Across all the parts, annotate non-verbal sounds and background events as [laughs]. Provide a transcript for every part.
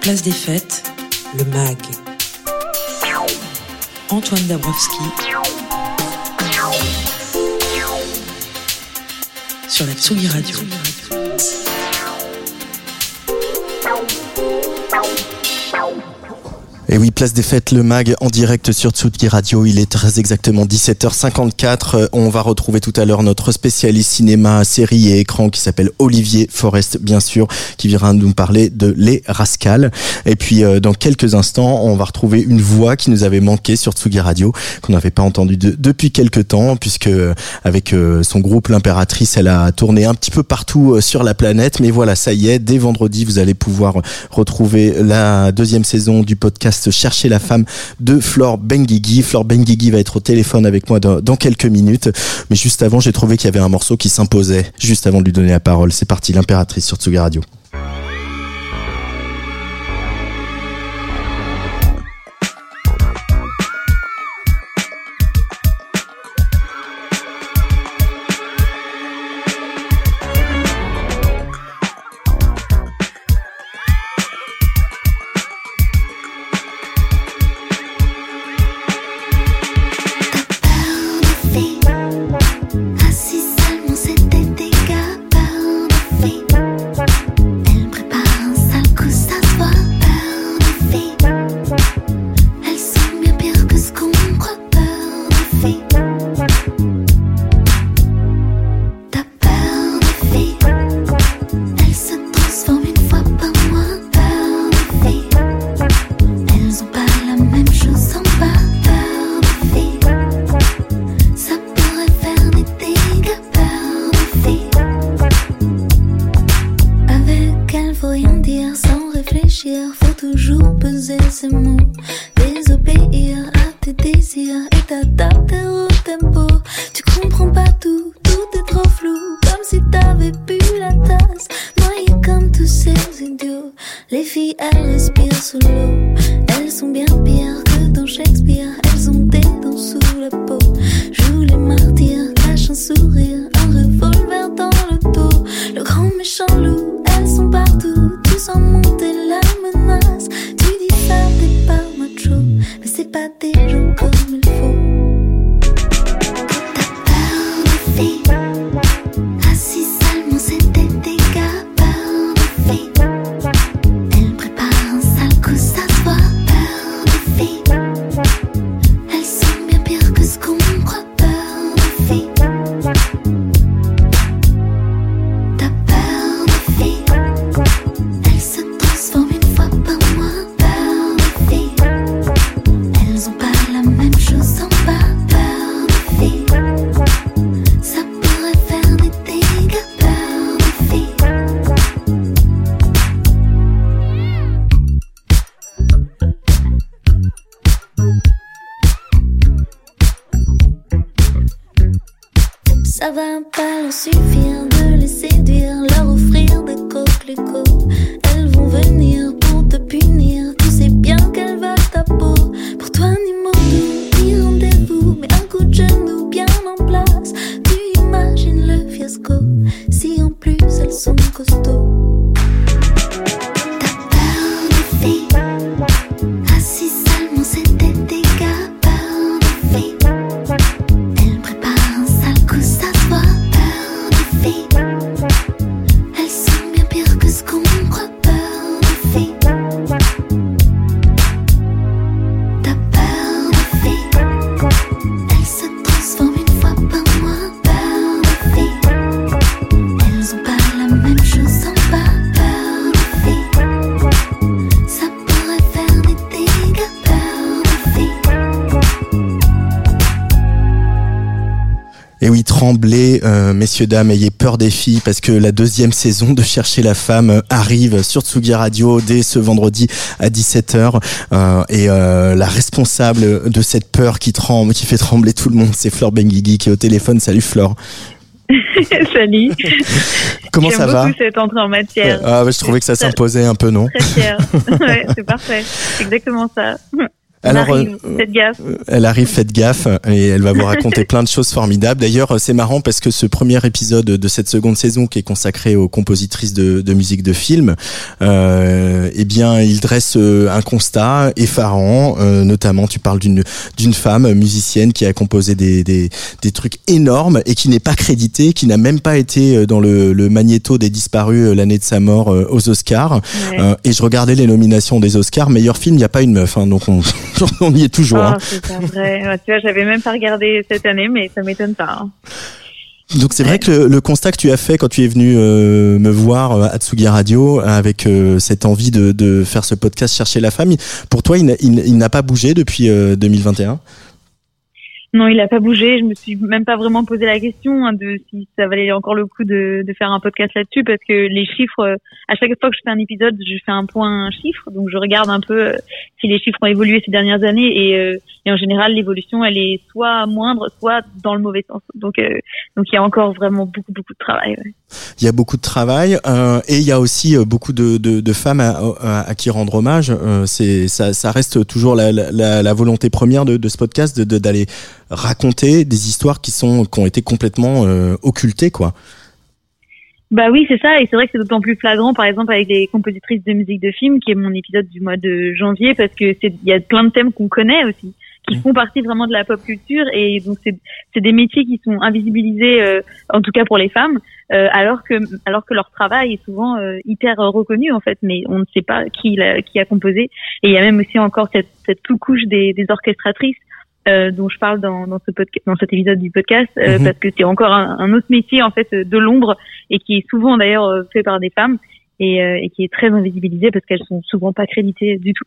Place des fêtes, le MAG. Antoine Dabrowski. Sur la Tsugi Radio. Et oui, place des fêtes, le mag en direct sur Tsugi Radio. Il est très exactement 17h54. Euh, On va retrouver tout à l'heure notre spécialiste cinéma, série et écran qui s'appelle Olivier Forest, bien sûr, qui viendra nous parler de Les Rascals. Et puis, euh, dans quelques instants, on va retrouver une voix qui nous avait manqué sur Tsugi Radio, qu'on n'avait pas entendue de- depuis quelques temps, puisque euh, avec son groupe L'Impératrice, elle a tourné un petit peu partout sur la planète. Mais voilà, ça y est, dès vendredi, vous allez pouvoir retrouver la deuxième saison du podcast Chercher la femme de Flore Benguigui. Flore Benguigui va être au téléphone avec moi dans, dans quelques minutes. Mais juste avant, j'ai trouvé qu'il y avait un morceau qui s'imposait, juste avant de lui donner la parole. C'est parti, L'Impératrice sur Tsugi Radio. Peur messieurs dames, ayez peur des filles parce que la deuxième saison de Chercher la femme arrive sur Tsugi Radio dès ce vendredi à 17h et la responsable de cette peur qui tremble, qui fait trembler tout le monde, c'est Flore Benguigui qui est au téléphone. Salut Flore. [laughs] Salut. Comment ça va cette entrée en matière. Ah, je trouvais que ça s'imposait un peu, non Très fière. [laughs] ouais, c'est parfait. C'est exactement ça. Alors, arrive, euh, faites gaffe. Euh, elle arrive, faites gaffe, et elle va vous raconter plein de choses formidables. D'ailleurs, c'est marrant parce que ce premier épisode de cette seconde saison, qui est consacré aux compositrices de, de musique de film, euh, eh bien, il dresse euh, un constat effarant. Euh, notamment, tu parles d'une d'une femme musicienne qui a composé des, des, des trucs énormes et qui n'est pas créditée, qui n'a même pas été dans le, le magnéto des disparus l'année de sa mort aux Oscars. et je regardais les nominations des Oscars, meilleur film, il n'y a pas une meuf, hein, donc on [laughs] on y est toujours. Oh, c'est pas vrai. tu vois, j'avais même pas regardé cette année, mais ça m'étonne pas. Hein. Donc c'est vrai que le, constat que tu as fait quand tu es venu euh, me voir euh, à Tsugi Radio avec euh, cette envie de, faire ce podcast Chercher la femme, pour toi il, n'a pas bougé depuis 2021 non, il a pas bougé. Je me suis même pas vraiment posé la question hein, de si ça valait encore le coup de, de faire un podcast là-dessus parce que les chiffres, euh, à chaque fois que je fais un épisode, je fais un point chiffre, donc je regarde un peu euh, si les chiffres ont évolué ces dernières années et, euh, et en général l'évolution elle est soit moindre, soit dans le mauvais sens. Donc donc il y a encore vraiment beaucoup beaucoup de travail. Ouais. Il y a beaucoup de travail et il y a aussi beaucoup de, de, de femmes à, à, qui rendre hommage. c'est ça, ça reste toujours la, la, la volonté première de, de ce podcast de d'aller raconter des histoires qui sont qui ont été complètement euh, occultées quoi. Bah oui, c'est ça, et c'est vrai que c'est d'autant plus flagrant, par exemple, avec les compositrices de musique de film, qui est mon épisode du mois de janvier, parce que c'est il y a plein de thèmes qu'on connaît aussi, qui font partie vraiment de la pop culture, et donc c'est c'est des métiers qui sont invisibilisés, euh, en tout cas pour les femmes, euh, alors que alors que leur travail est souvent hyper reconnu en fait, mais on ne sait pas qui l'a, qui a composé, et il y a même aussi encore cette cette sous-couche des, des orchestratrices euh, dont je parle dans, dans ce podcast, dans cet épisode du podcast, euh, mhm. parce que c'est encore un, un, autre métier en fait de l'ombre et qui est souvent d'ailleurs euh, fait par des femmes et, et qui est très invisibilisé parce qu'elles sont souvent pas créditées du tout.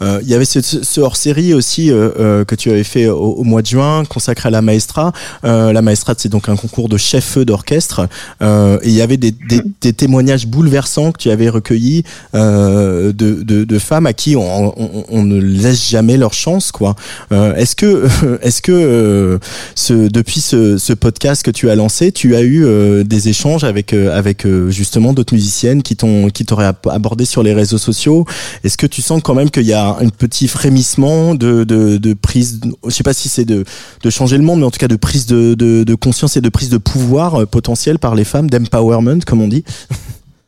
Euh, il y avait ce, ce hors-série aussi euh, euh, que tu avais fait au, mois de juin, consacré à la maestra. la maestra, c'est donc un concours de chef-feu d'orchestre. et il y avait des, des, des, témoignages bouleversants que tu avais recueillis de, de, de, femmes à qui on, on, on, ne laisse jamais leur chance, quoi. est-ce que, [laughs] est-ce que ce, depuis ce, ce, podcast que tu as lancé, tu as eu des échanges avec, avec justement d'autres musiciennes qui t'ont, qui t'auraient abordé sur les réseaux sociaux? Est-ce que tu sens quand même qu'il y a un petit frémissement de, de, prise, je sais pas si c'est de, de changer le monde, mais en tout cas de prise de, de, conscience et de prise de pouvoir euh, potentiel par les femmes, d'empowerment, comme on dit.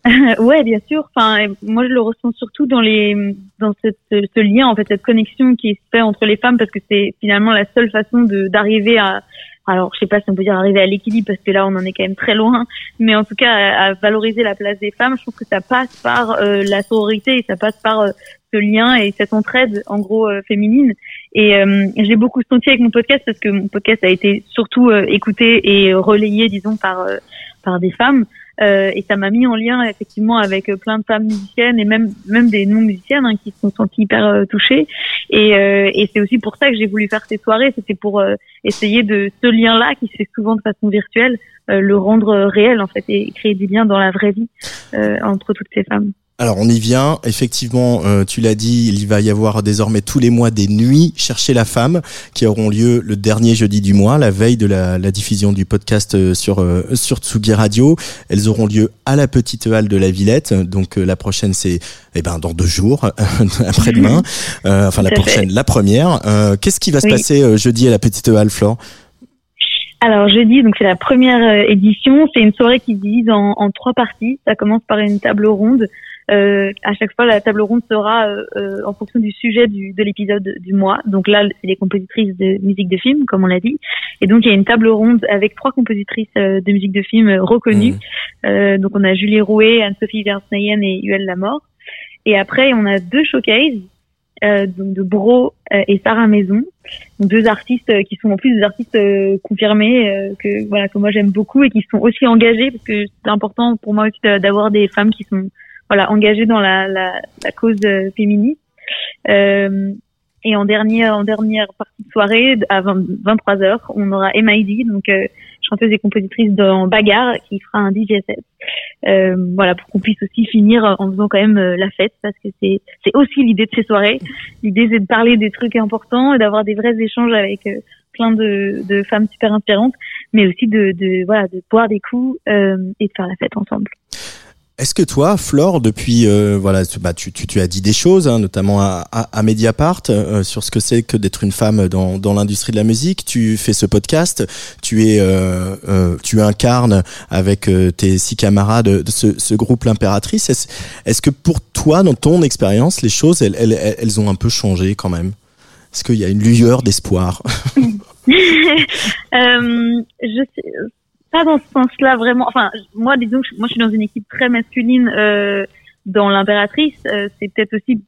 [laughs] ouais, bien sûr. Enfin, moi, je le ressens surtout dans les, dans cette, ce lien, en fait, cette connexion qui se fait entre les femmes, parce que c'est finalement la seule façon d'arriver à, alors je sais pas si on peut dire arriver à l'équilibre parce que là on en est quand même très loin, mais en tout cas à, valoriser la place des femmes, je trouve que ça passe par euh, la sororité et ça passe par euh, ce lien et cette entraide en gros euh, féminine. Et j'ai beaucoup senti avec mon podcast parce que mon podcast a été surtout écouté et relayé, disons, par par des femmes. Euh, et ça m'a mis en lien effectivement avec euh, plein de femmes musiciennes et même même des non musiciennes hein, qui se sont senties hyper euh, touchées. Et, euh, et c'est aussi pour ça que j'ai voulu faire ces soirées. C'était pour essayer de ce lien-là qui se fait souvent de façon virtuelle, le rendre réel en fait et créer du lien dans la vraie vie entre toutes ces femmes. Alors on y vient, effectivement, euh, tu l'as dit, il va y avoir désormais tous les mois des nuits chercher la femme qui auront lieu le dernier jeudi du mois, la veille de la, diffusion du podcast euh, sur euh, sur Tsugi Radio. Elles auront lieu à la petite halle de la Villette, donc la prochaine c'est eh ben dans deux jours, [laughs] après-demain, enfin la prochaine, la première. Qu'est-ce qui va se passer jeudi à la petite halle, Flore? Alors jeudi, donc c'est la première édition. C'est une soirée qui se divise en, en, trois parties. Ça commence par une table ronde euh, à chaque fois, la table ronde sera euh, euh, en fonction du sujet du, de l'épisode du mois. Donc là, c'est les compositrices de musique de film, comme on l'a dit. Et donc, il y a une table ronde avec trois compositrices euh, de musique de film reconnues. Mmh. donc, on a Julie Rouet, Anne-Sophie Versneyen et Huel Lamort. Et après, on a deux showcases. Euh, donc de Bro et Sarah Maison, donc deux artistes qui sont en plus des artistes confirmés que voilà que moi j'aime beaucoup et qui sont aussi engagés parce que c'est important pour moi aussi d'avoir des femmes qui sont voilà engagée dans la, la, la cause euh, féministe. Euh, et en dernière, en dernière partie de soirée, à 23 h on aura MID, donc euh, chanteuse et compositrice dans Bagarre, qui fera un DJ set. Euh, voilà, pour qu'on puisse aussi finir en faisant quand même euh, la fête, parce que c'est c'est aussi l'idée de ces soirées. L'idée c'est de parler des trucs importants et d'avoir des vrais échanges avec euh, plein de, de femmes super inspirantes, mais aussi de, de voilà de boire des coups et de faire la fête ensemble. Est-ce que toi, Flore, depuis euh, voilà, bah, tu, as dit des choses, hein, notamment à, Mediapart, euh, sur ce que c'est que d'être une femme dans, l'industrie de la musique. Tu fais ce podcast, tu es, euh, incarnes avec tes six camarades de ce, ce groupe l'impératrice. Est-ce, que pour toi, dans ton expérience, les choses, elles ont un peu changé quand même? Est-ce qu'il y a une lueur d'espoir? [laughs] Je sais pas dans ce sens-là vraiment. Enfin, moi, disons, que moi, je suis dans une équipe très masculine euh, dans l'impératrice. Euh, c'est peut-être aussi,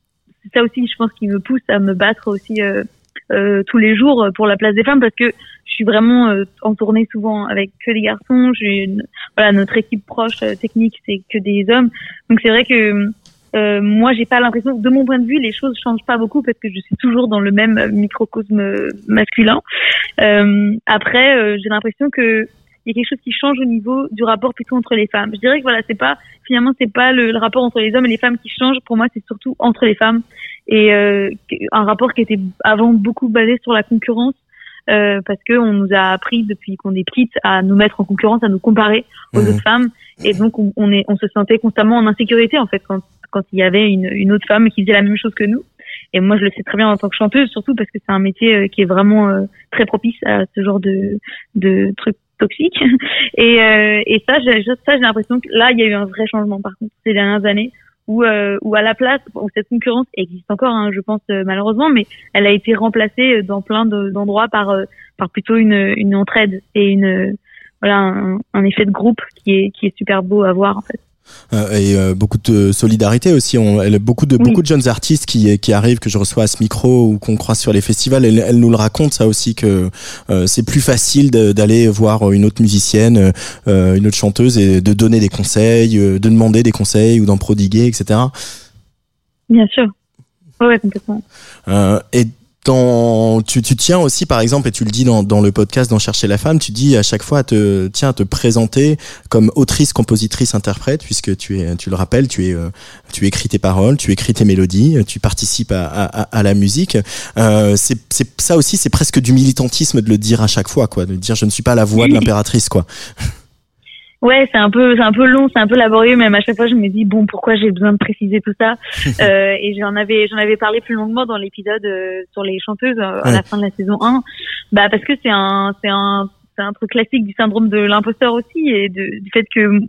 c'est ça aussi, je pense, qui me pousse à me battre aussi euh, euh tous les jours pour la place des femmes parce que je suis vraiment euh, en tournée souvent avec que des garçons. J'ai voilà, notre équipe proche euh, technique, c'est que des hommes. Donc c'est vrai que euh, moi, j'ai pas l'impression, de mon point de vue, les choses changent pas beaucoup parce que je suis toujours dans le même microcosme masculin. Euh, après, j'ai l'impression que il y a quelque chose qui change au niveau du rapport plutôt entre les femmes. Je dirais que voilà, c'est pas finalement c'est pas le, rapport entre les hommes et les femmes qui change. Pour moi, c'est surtout entre les femmes et euh, un rapport qui était avant beaucoup basé sur la concurrence. Euh, parce que on nous a appris depuis qu'on est petite à nous mettre en concurrence, à nous comparer aux mmh. autres femmes, et donc on, on, est, on se sentait constamment en insécurité en fait quand, quand il y avait une, une autre femme qui faisait la même chose que nous. Et moi, je le sais très bien en tant que chanteuse, surtout parce que c'est un métier euh, qui est vraiment euh, très propice à ce genre de, de trucs toxique. [laughs] Et, euh, et ça, j'ai, ça, j'ai l'impression que là, il y a eu un vrai changement par contre ces dernières années où, euh, où à la place, où cette concurrence existe encore, hein, je pense euh, malheureusement, mais elle a été remplacée dans plein d'endroits par, par plutôt une, une entraide et une voilà un, un, effet de groupe qui est qui est super beau à voir en fait. Euh, et euh, beaucoup de solidarité aussi. On, elle, beaucoup de beaucoup de jeunes artistes qui qui arrivent que je reçois à ce micro ou qu'on croise sur les festivals. Elle, elle, nous le raconte ça aussi que euh, c'est plus facile d'aller voir une autre musicienne, une autre chanteuse et de donner des conseils, de demander des conseils ou d'en prodiguer, etc. Bien sûr. Ouais, complètement. et tu, tu, tiens aussi, par exemple, et tu le dis dans, dans, le podcast dans Chercher la femme, tu dis à chaque fois, te, tiens, à te présenter comme autrice, compositrice, interprète, puisque tu es, tu le rappelles, tu es, euh, tu écris tes paroles, tu écris tes mélodies, tu participes à, à, à la musique. Euh, c'est, ça aussi, c'est presque du militantisme de le dire à chaque fois, quoi, de dire je ne suis pas la voix de l'impératrice, quoi. Ouais, c'est un peu, c'est un peu long, c'est un peu laborieux, même à chaque fois je me dis bon, pourquoi j'ai besoin de préciser tout ça [laughs] euh, Et j'en avais, j'en avais parlé plus longuement dans l'épisode euh, sur les chanteuses euh, à la fin de la saison 1. Bah parce que c'est un, c'est un, c'est un truc classique du syndrome de l'imposteur aussi et de, du fait que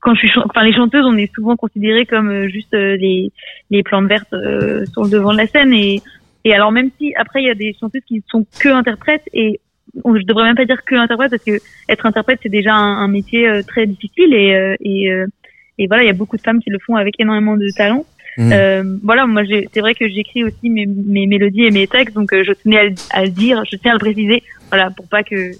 quand je suis, enfin les chanteuses, on est souvent considérées comme euh, juste les les plantes vertes sur le devant de la scène et et alors même si après il y a des chanteuses qui sont que interprètes et je devrais même pas dire que interprète parce que être interprète c'est déjà un, métier euh, très difficile et euh, et, euh, et voilà il y a beaucoup de femmes qui le font avec énormément de talent. Mmh. Euh, voilà, moi c'est vrai que j'écris aussi mes, mes, mélodies et mes textes, donc je tenais à, à, le dire, je tiens à le préciser, voilà, pour pas que,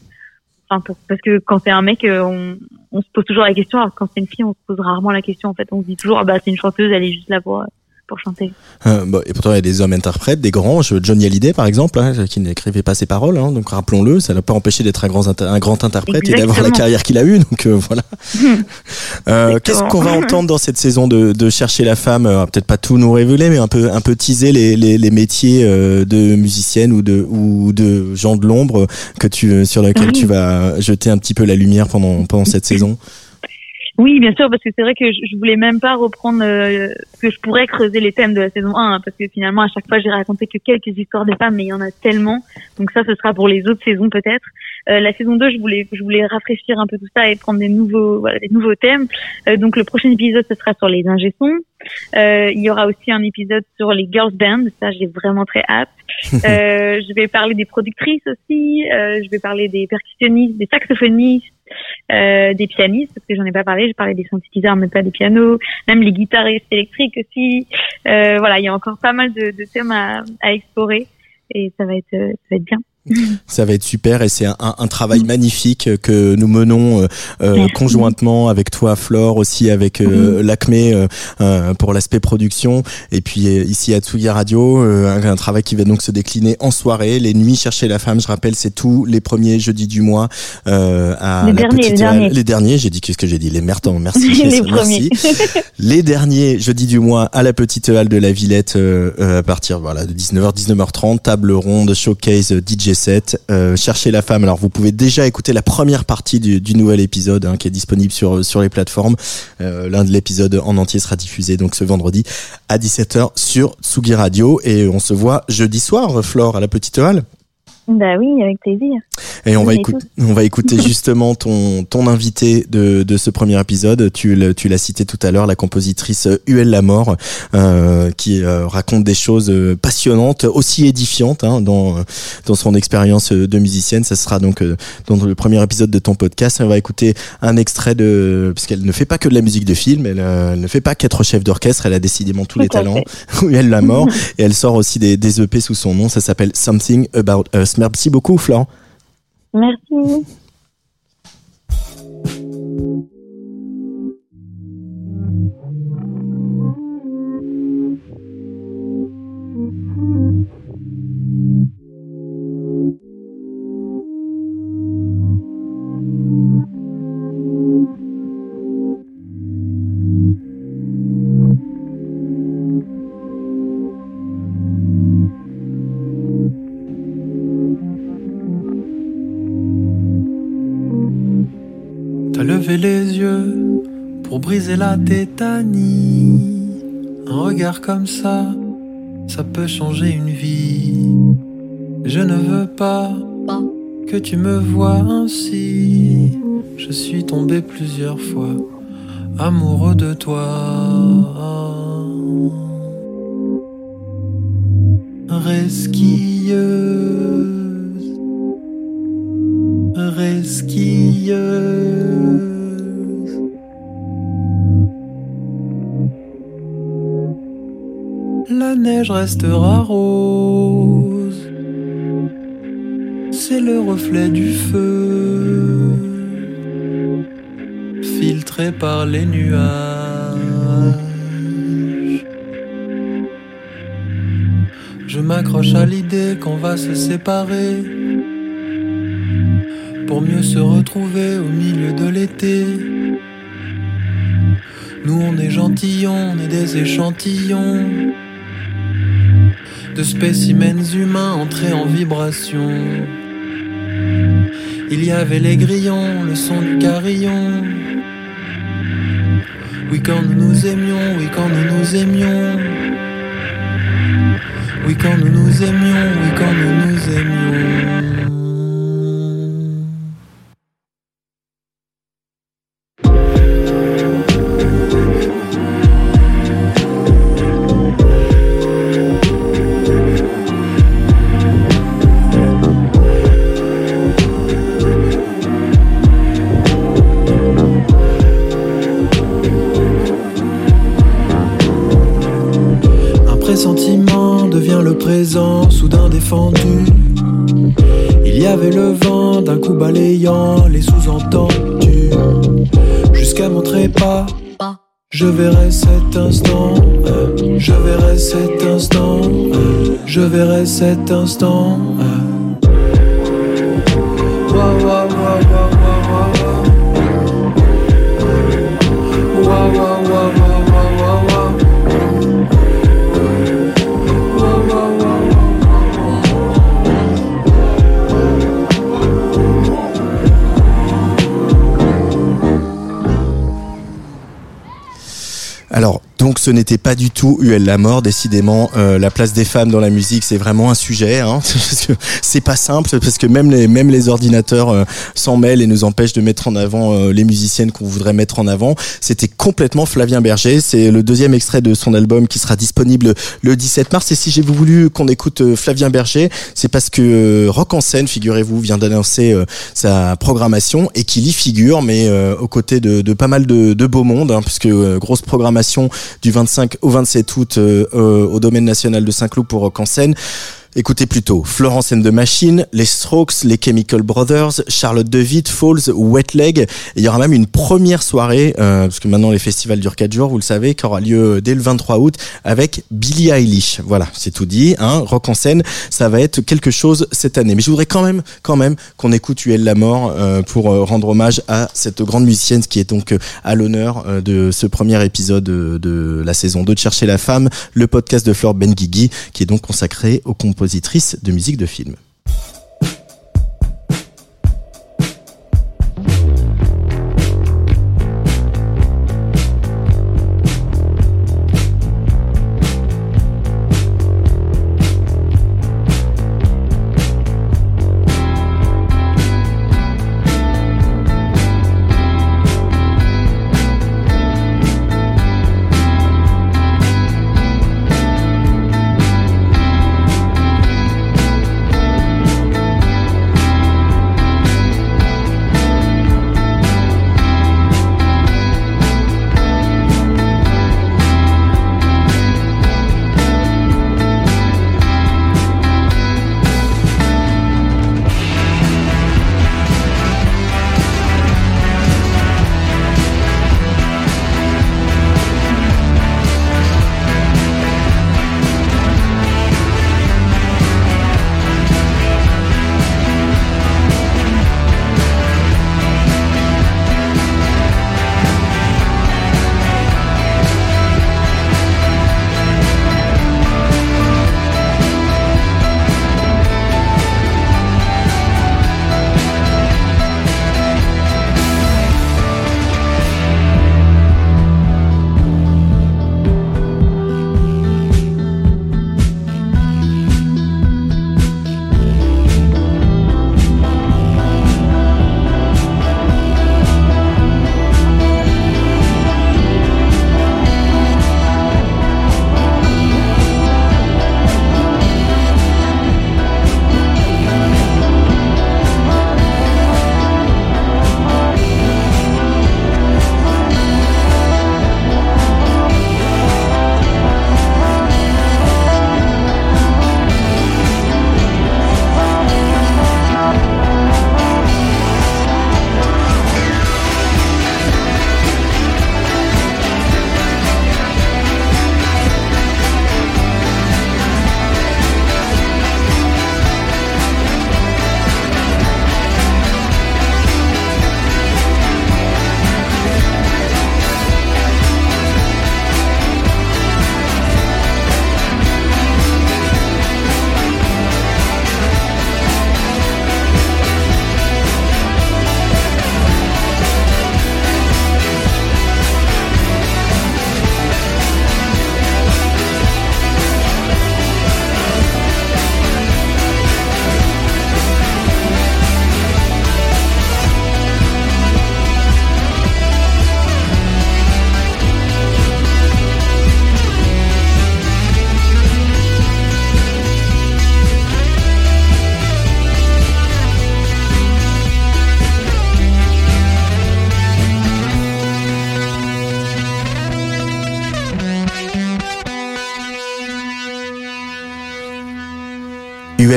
enfin pour, parce que quand c'est un mec, on, on se pose toujours la question, alors quand c'est une fille, on se pose rarement la question en fait, on se dit toujours, ah bah c'est une chanteuse, elle est juste là pour pour chanter. Euh, bah, et pourtant, il y a des hommes interprètes, des grands. Johnny Hallyday, par exemple, hein, qui n'écrivait pas ses paroles. Hein, donc rappelons-le, ça n'a pas empêché d'être un grand, un grand interprète et d'avoir la carrière qu'il a eue. Donc euh, voilà. [laughs] euh, Qu'est-ce qu'on va entendre dans cette saison de, de Chercher la femme euh, Peut-être pas tout nous révéler, mais un peu, un peu teaser les, les, les métiers euh, de musicienne ou de, ou de gens de l'ombre que tu, sur lesquels tu vas jeter un petit peu la lumière pendant, pendant cette saison? Oui, bien sûr, parce que c'est vrai que je, voulais même pas reprendre euh, que je pourrais creuser les thèmes de la saison 1, hein, parce que finalement à chaque fois j'ai raconté que quelques histoires des femmes, mais il y en a tellement. Donc ça, ce sera pour les autres saisons peut-être. Euh, la saison 2, je voulais je voulais rafraîchir un peu tout ça et prendre des nouveaux voilà des nouveaux thèmes. Euh, donc le prochain épisode, ce sera sur les ingé-sons. Euh, il y aura aussi un épisode sur les girls band. Ça, j'ai vraiment très hâte. [laughs] je vais parler des productrices aussi. je vais parler des percussionnistes, des saxophonistes euh, des pianistes, parce que j'en ai pas parlé, j'ai parlé des synthétiseurs, mais pas des pianos, même les guitaristes électriques aussi. Euh, voilà, il y a encore pas mal de, de thèmes à, à, explorer et ça va être, ça va être bien. [laughs] Ça va être super et c'est un, un, travail magnifique que nous menons euh, euh conjointement avec toi, Flore, aussi avec euh, l'Acme euh, pour l'aspect production et puis ici à Tsugi Radio, un, un, travail qui va donc se décliner en soirée. Les nuits chercher la femme, je rappelle, c'est tous les premiers jeudis du mois à les derniers, les derniers. les derniers. J'ai dit qu'est-ce que j'ai dit? Les mertons, merci. [laughs] les merci. les derniers jeudis du mois à la petite halle de la Villette à partir voilà de 19h 19h30, table ronde, showcase, DJ Euh, cherchez la femme. Alors vous pouvez déjà écouter la première partie du, nouvel épisode hein, qui est disponible sur sur les plateformes. Euh, L'un de l'épisode en entier sera diffusé donc ce vendredi à 17h sur Tsugi Radio et on se voit jeudi soir, Flore, à la petite halle. Bah oui, avec plaisir. Et on va écouter, on va [laughs] écouter justement ton ton invité de de ce premier épisode. Tu tu l'as cité tout à l'heure, la compositrice Huel Lamort, euh, qui euh, raconte des choses euh, passionnantes, aussi édifiantes hein, dans dans son expérience de musicienne. Ça sera donc euh, dans le premier épisode de ton podcast. On va écouter un extrait de parce qu'elle ne fait pas que de la musique de film, elle, elle ne fait pas qu'être chef d'orchestre. Elle a décidément tous les talents. [laughs] Huel Lamort [laughs] et elle sort aussi des des EP sous son nom. Ça s'appelle Something About Us. Merci beaucoup, Florent. Merci. Les yeux pour briser la tétanie. Un regard comme ça, ça peut changer une vie. Je ne veux pas que tu me vois ainsi. Je suis tombé plusieurs fois amoureux de toi. Resquilleuse, resquilleuse. La neige restera rose. C'est le reflet du feu, filtré par les nuages. Je m'accroche à l'idée qu'on va se séparer pour mieux se retrouver au milieu de l'été. Nous on est gentillons, on est des échantillons de spécimens humains entrés en vibration. Il y avait les grillons, le son du carillon. Oui, quand nous nous aimions, oui, quand nous nous aimions. Oui, quand nous nous aimions, oui, quand nous nous aimions. Je verrai cet instant, je verrai cet instant, je verrai cet instant. Donc ce n'était pas du tout UL la mort, décidément. Euh, la place des femmes dans la musique, c'est vraiment un sujet. Hein, [laughs] c'est pas simple parce que même les même les ordinateurs euh, s'en mêlent et nous empêchent de mettre en avant euh, les musiciennes qu'on voudrait mettre en avant. C'était complètement Flavien Berger. C'est le deuxième extrait de son album qui sera disponible le 17 mars. Et si j'ai voulu qu'on écoute Flavien Berger, c'est parce que Rock en scène, figurez-vous, vient d'annoncer sa programmation et qu'il y figure, mais aux côtés de, de, pas mal de, de beau monde, hein, puisque grosse programmation du 25 au 27 août euh, euh, au domaine national de Saint-Cloud pour Rock en scène. Écoutez plutôt Florence and the Machine, les Strokes, les Chemical Brothers, Charlotte DeWitt, Falls, Wet Leg. Et il y aura même une première soirée, euh, parce que maintenant les festivals durent 4 jours, vous le savez, qui aura lieu dès le 23 août avec Billie Eilish. Voilà, c'est tout dit. Hein, rock en scène, ça va être quelque chose cette année. Mais je voudrais quand même, quand même, qu'on écoute Uel la mort euh, pour euh, rendre hommage à cette grande musicienne qui est donc euh, à l'honneur euh, de ce premier épisode de, la saison 2 de Chercher la femme, le podcast de Flore Benguigui, qui est donc consacré aux compositrices de musique de film.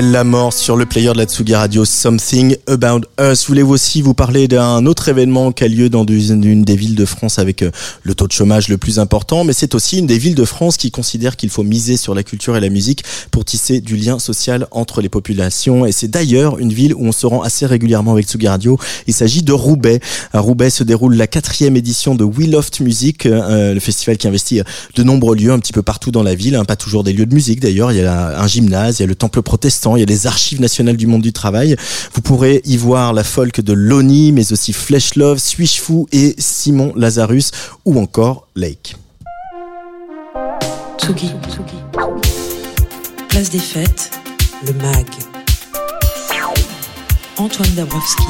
La mort sur le player de la Tsugi Radio Something About Us. Voulez-vous aussi vous parler d'un autre événement qui a lieu dans une des villes de France avec euh, le taux de chômage le plus important, mais c'est aussi une des villes de France qui considère qu'il faut miser sur la culture et la musique pour tisser du lien social entre les populations. Et c'est d'ailleurs une ville où on se rend assez régulièrement avec Tsugi Radio. Il s'agit de Roubaix. À Roubaix se déroule la quatrième édition de We Loft Music, euh, le festival qui investit de nombreux lieux un petit peu partout dans la ville, hein, pas toujours des lieux de musique d'ailleurs. Il y a un gymnase, il y a le temple protestant il y a les archives nationales du monde du travail. Vous pourrez y voir la folk de Loni, mais aussi Flesh Love, Swish Fou et Simon Lazarus, ou encore Lake. Tsugi. Place des fêtes, le MAG. Antoine Dabrowski.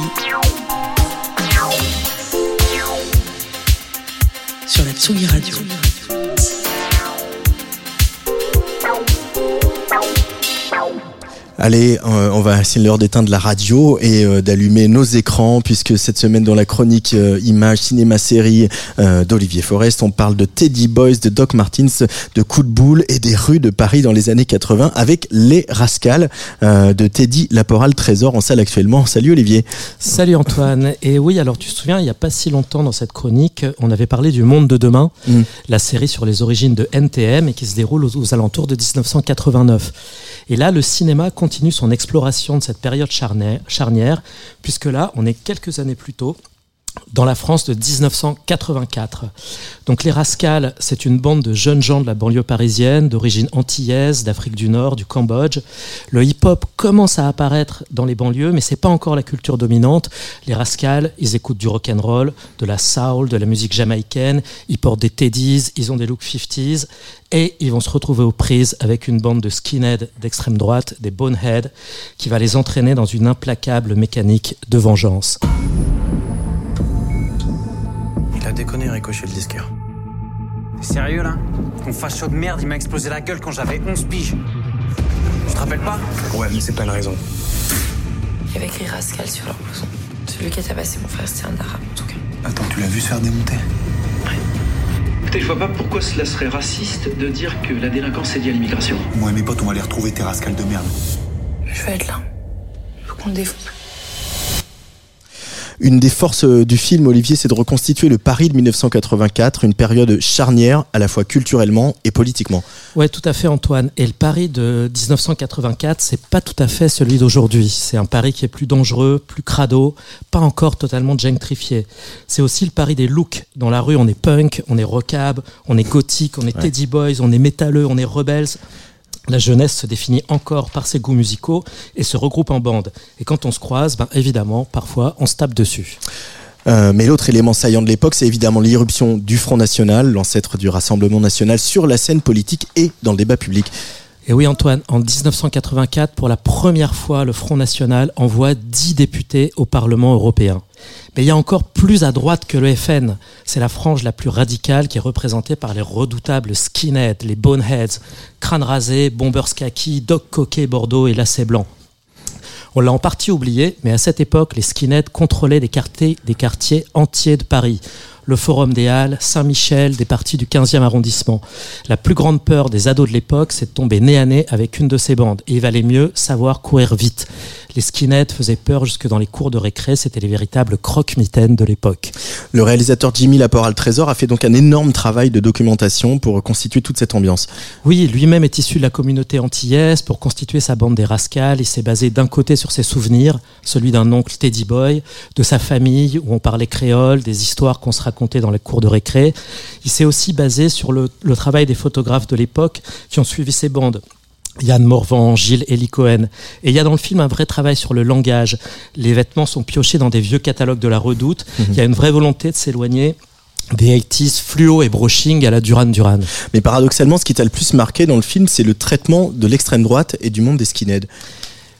Sur la Tsugi Radio. Allez, euh, on va essayer l'heure d'éteindre la radio et euh, d'allumer nos écrans puisque cette semaine dans la chronique euh, image cinéma série d'Olivier Forest, on parle de Teddy Boys, de Doc Martins, de Coup de boule et des rues de Paris dans les années 80 avec Les Rascals de Teddy Laporal Trésor en salle actuellement. Salut Olivier. Salut Antoine. Et oui, alors tu te souviens, il n'y a pas si longtemps dans cette chronique, on avait parlé du Monde de demain, mm. la série sur les origines de NTM et qui se déroule aux, aux alentours de 1989. Et là, le cinéma continue son exploration de cette période charnière, puisque là, on est quelques années plus tôt, dans la France de 1984. Donc les Rascals, c'est une bande de jeunes gens de la banlieue parisienne, d'origine antillaise, d'Afrique du Nord, du Cambodge. Le hip-hop commence à apparaître dans les banlieues, mais c'est pas encore la culture dominante. Les Rascals, ils écoutent du rock and roll, de la soul, de la musique jamaïcaine, ils portent des teddies, ils ont des looks 50s et ils vont se retrouver aux prises avec une bande de skinheads d'extrême droite, des boneheads, qui va les entraîner dans une implacable mécanique de vengeance. Il a déconné, Ricochet, le disqueur. T'es sérieux, là? Ton facho de merde, il m'a explosé la gueule quand j'avais 11 piges. Tu te rappelles pas? Ouais, mais c'est pas une raison. Il y avait écrit Rascal sur leur blouson. Celui qui a tabassé mon frère, c'était un arabe, en tout cas. Attends, tu l'as vu se faire démonter? Ouais. Écoutez, je vois pas pourquoi cela serait raciste de dire que la délinquance est liée à l'immigration. Moi et mes potes, on va aller retrouver tes rascals de merde. Je vais être là. Faut qu'on le défonce. Une des forces euh, du film, Olivier, c'est de reconstituer le Paris de 1984, une période charnière à la fois culturellement et politiquement. Ouais, tout à fait, Antoine. Et le Paris de 1984, c'est pas tout à fait celui d'aujourd'hui. C'est un Paris qui est plus dangereux, plus crado, pas encore totalement gentrifié. C'est aussi le Paris des looks. Dans la rue, on est punk, on est rockab, on est gothique, on est teddy boys, on est métalleux, on est rebels. La jeunesse se définit encore par ses goûts musicaux et se regroupe en bande. Et quand on se croise, ben évidemment, parfois, on se tape dessus. Euh, mais l'autre élément saillant de l'époque, c'est évidemment l'irruption du Front National, l'ancêtre du Rassemblement National, sur la scène politique et dans le débat public. Et oui Antoine, en 1984, pour la première fois, le Front National envoie 10 députés au Parlement européen. Mais il y a encore plus à droite que le FN. C'est la frange la plus radicale qui est représentée par les redoutables skinheads, les boneheads, crâne rasé, bombers kaki, dog coquet Bordeaux et lacets blancs. On l'a en partie oublié, mais à cette époque, les skinheads contrôlaient des quartiers, des quartiers entiers de Paris le Forum des Halles, Saint-Michel, des parties du 15e arrondissement. La plus grande peur des ados de l'époque, c'est de tomber nez à nez avec une de ces bandes. Et il valait mieux savoir courir vite. Les skinheads faisaient peur jusque dans les cours de récré, c'était les véritables croque-mitaines de l'époque. Le réalisateur Jimmy Laporal Trésor a fait donc un énorme travail de documentation pour constituer toute cette ambiance. Oui, lui-même est issu de la communauté antillaise. Pour constituer sa bande des rascals, il s'est basé d'un côté sur ses souvenirs, celui d'un oncle Teddy Boy, de sa famille où on parlait créole, des histoires qu'on se racontait dans les cours de récré. Il s'est aussi basé sur le, le travail des photographes de l'époque qui ont suivi ces bandes. Yann Morvan, Gilles Elie Cohen. Et il y a dans le film un vrai travail sur le langage. Les vêtements sont piochés dans des vieux catalogues de la redoute. Mhm. Il y a une vraie volonté de s'éloigner des 80s fluo et brushing à la Duran Duran. Mais paradoxalement, ce qui t'a le plus marqué dans le film, c'est le traitement de l'extrême droite et du monde des skinheads.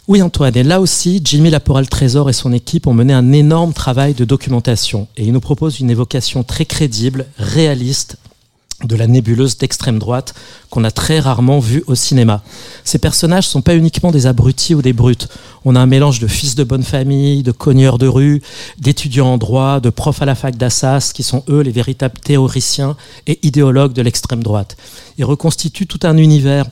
Oui Antoine, et là aussi, Jimmy Laporal Trésor et son équipe ont mené un énorme travail de documentation et ils nous proposent une évocation très crédible, réaliste, de la nébuleuse d'extrême droite qu'on a très rarement vue au cinéma. Ces personnages sont pas uniquement des abrutis ou des brutes. On a un mélange de fils de bonne famille, de cogneurs de rue, d'étudiants en droit, de profs à la fac d'Assas, qui sont eux les véritables théoriciens et idéologues de l'extrême droite. Ils reconstituent tout un univers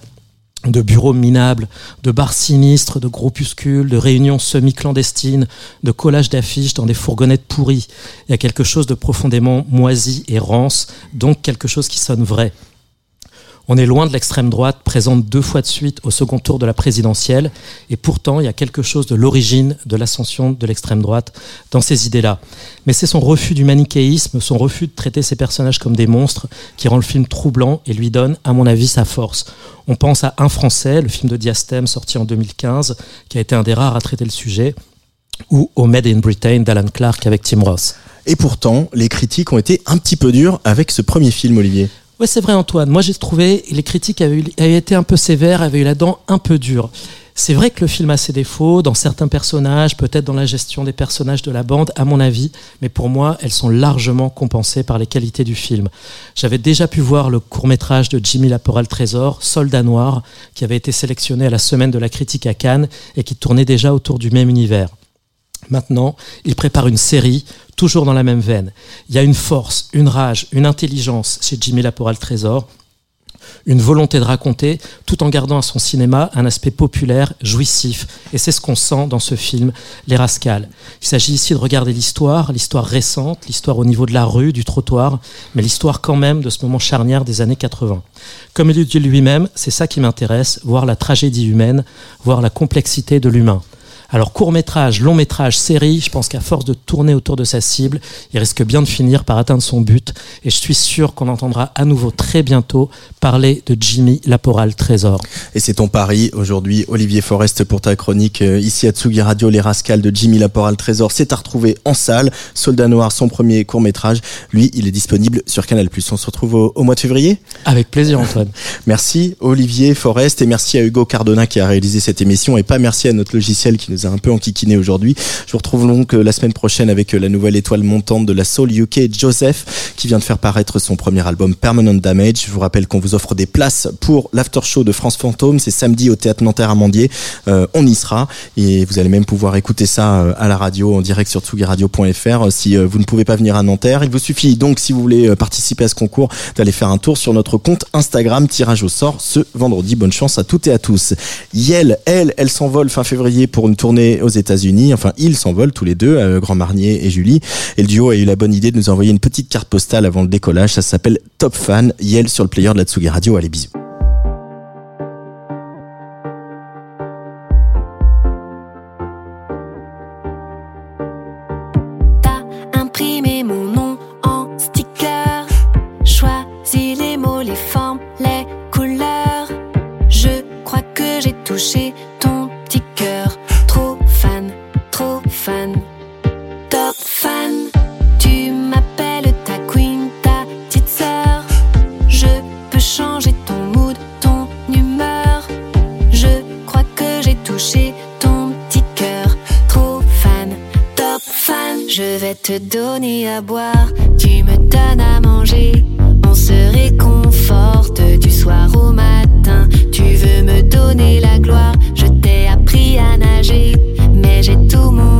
de bureaux minables, de bars sinistres, de groupuscules, de réunions semi-clandestines, de collages d'affiches dans des fourgonnettes pourries. Il y a quelque chose de profondément moisi et rance, donc quelque chose qui sonne vrai. On est loin de l'extrême droite, présente deux fois de suite au second tour de la présidentielle, et pourtant il y a quelque chose de l'origine de l'ascension de l'extrême droite dans ces idées-là. Mais c'est son refus du manichéisme, son refus de traiter ces personnages comme des monstres, qui rend le film troublant et lui donne, à mon avis, sa force. On pense à Un Français, le film de Diastème sorti en 2015, qui a été un des rares à traiter le sujet, ou au Made in Britain d'Alan Clark avec Tim Ross. Et pourtant, les critiques ont été un petit peu dures avec ce premier film, Olivier. Oui, c'est vrai, Antoine. Moi, j'ai trouvé les critiques avaient, été un peu sévères, avaient eu la dent un peu dure. C'est vrai que le film a ses défauts dans certains personnages, peut-être dans la gestion des personnages de la bande, à mon avis, mais pour moi, elles sont largement compensées par les qualités du film. J'avais déjà pu voir le court-métrage de Jimmy Laporal Trésor, Soldat Noir, qui avait été sélectionné à la semaine de la critique à Cannes et qui tournait déjà autour du même univers. Maintenant, il prépare une série, toujours dans la même veine. Il y a une force, une rage, une intelligence chez Jimmy Laporal Trésor, une volonté de raconter, tout en gardant à son cinéma un aspect populaire, jouissif. Et c'est ce qu'on sent dans ce film, Les Rascals. Il s'agit ici de regarder l'histoire, l'histoire récente, l'histoire au niveau de la rue, du trottoir, mais l'histoire quand même de ce moment charnière des années 80. Comme il dit lui-même, c'est ça qui m'intéresse, voir la tragédie humaine, voir la complexité de l'humain. Alors court métrage, long métrage, série, je pense qu'à force de tourner autour de sa cible, il risque bien de finir par atteindre son but. Et je suis sûr qu'on entendra à nouveau très bientôt parler de Jimmy Laporal Trésor. Et c'est ton pari aujourd'hui, Olivier Forest, pour ta chronique euh, ici à Tsugi Radio, Les Rascals de Jimmy Laporal Trésor. C'est à retrouver en salle. Soldat Noir, son premier court métrage. Lui, il est disponible sur Canal+. On se retrouve au, au mois de février? Avec plaisir, Antoine. [laughs] merci Olivier Forest et merci à Hugo Cardona qui a réalisé cette émission et pas merci à notre logiciel qui nous a un peu enquiquiné aujourd'hui. Je vous retrouve donc euh, la semaine prochaine avec euh, la nouvelle étoile montante de la Soul UK, Joseph, qui vient de faire paraître son premier album Permanent Damage. Je vous rappelle qu'on vous offre des places pour l'after show de France Fantôme. C'est samedi au Théâtre Nanterre à Mandier. Euh, on y sera et vous allez même pouvoir écouter ça à la radio en direct sur tsugiradio.fr si vous ne pouvez pas venir à Nanterre. Il vous suffit donc, si vous voulez participer à ce concours, d'aller faire un tour sur notre compte Instagram. Tirage au sort ce vendredi. Bonne chance à toutes et à tous. Yel, elle, elle s'envole fin février pour une tournée aux États-Unis. Enfin, ils s'envolent tous les deux, euh, Grand Marnier et Julie. Et le duo a eu la bonne idée de nous envoyer une petite carte postale avant le décollage. Ça s'appelle Top Fan. Yel sur le player de la Tsugi Radio. Allez, bisous. Je vais te donner à boire, tu me donnes à manger. On se réconforte du soir au matin. Tu veux me donner la gloire, je t'ai appris à nager. Mais j'ai tout mon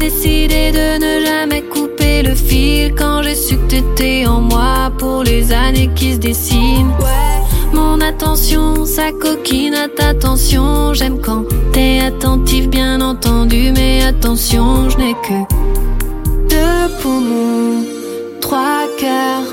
J'ai décidé de ne jamais couper le fil quand j'ai su que t'étais en moi pour les années qui se dessinent. Mon attention, ça coquine à ta tension. J'aime quand t'es attentif, bien entendu, mais attention, je n'ai que deux poumons, trois cœurs,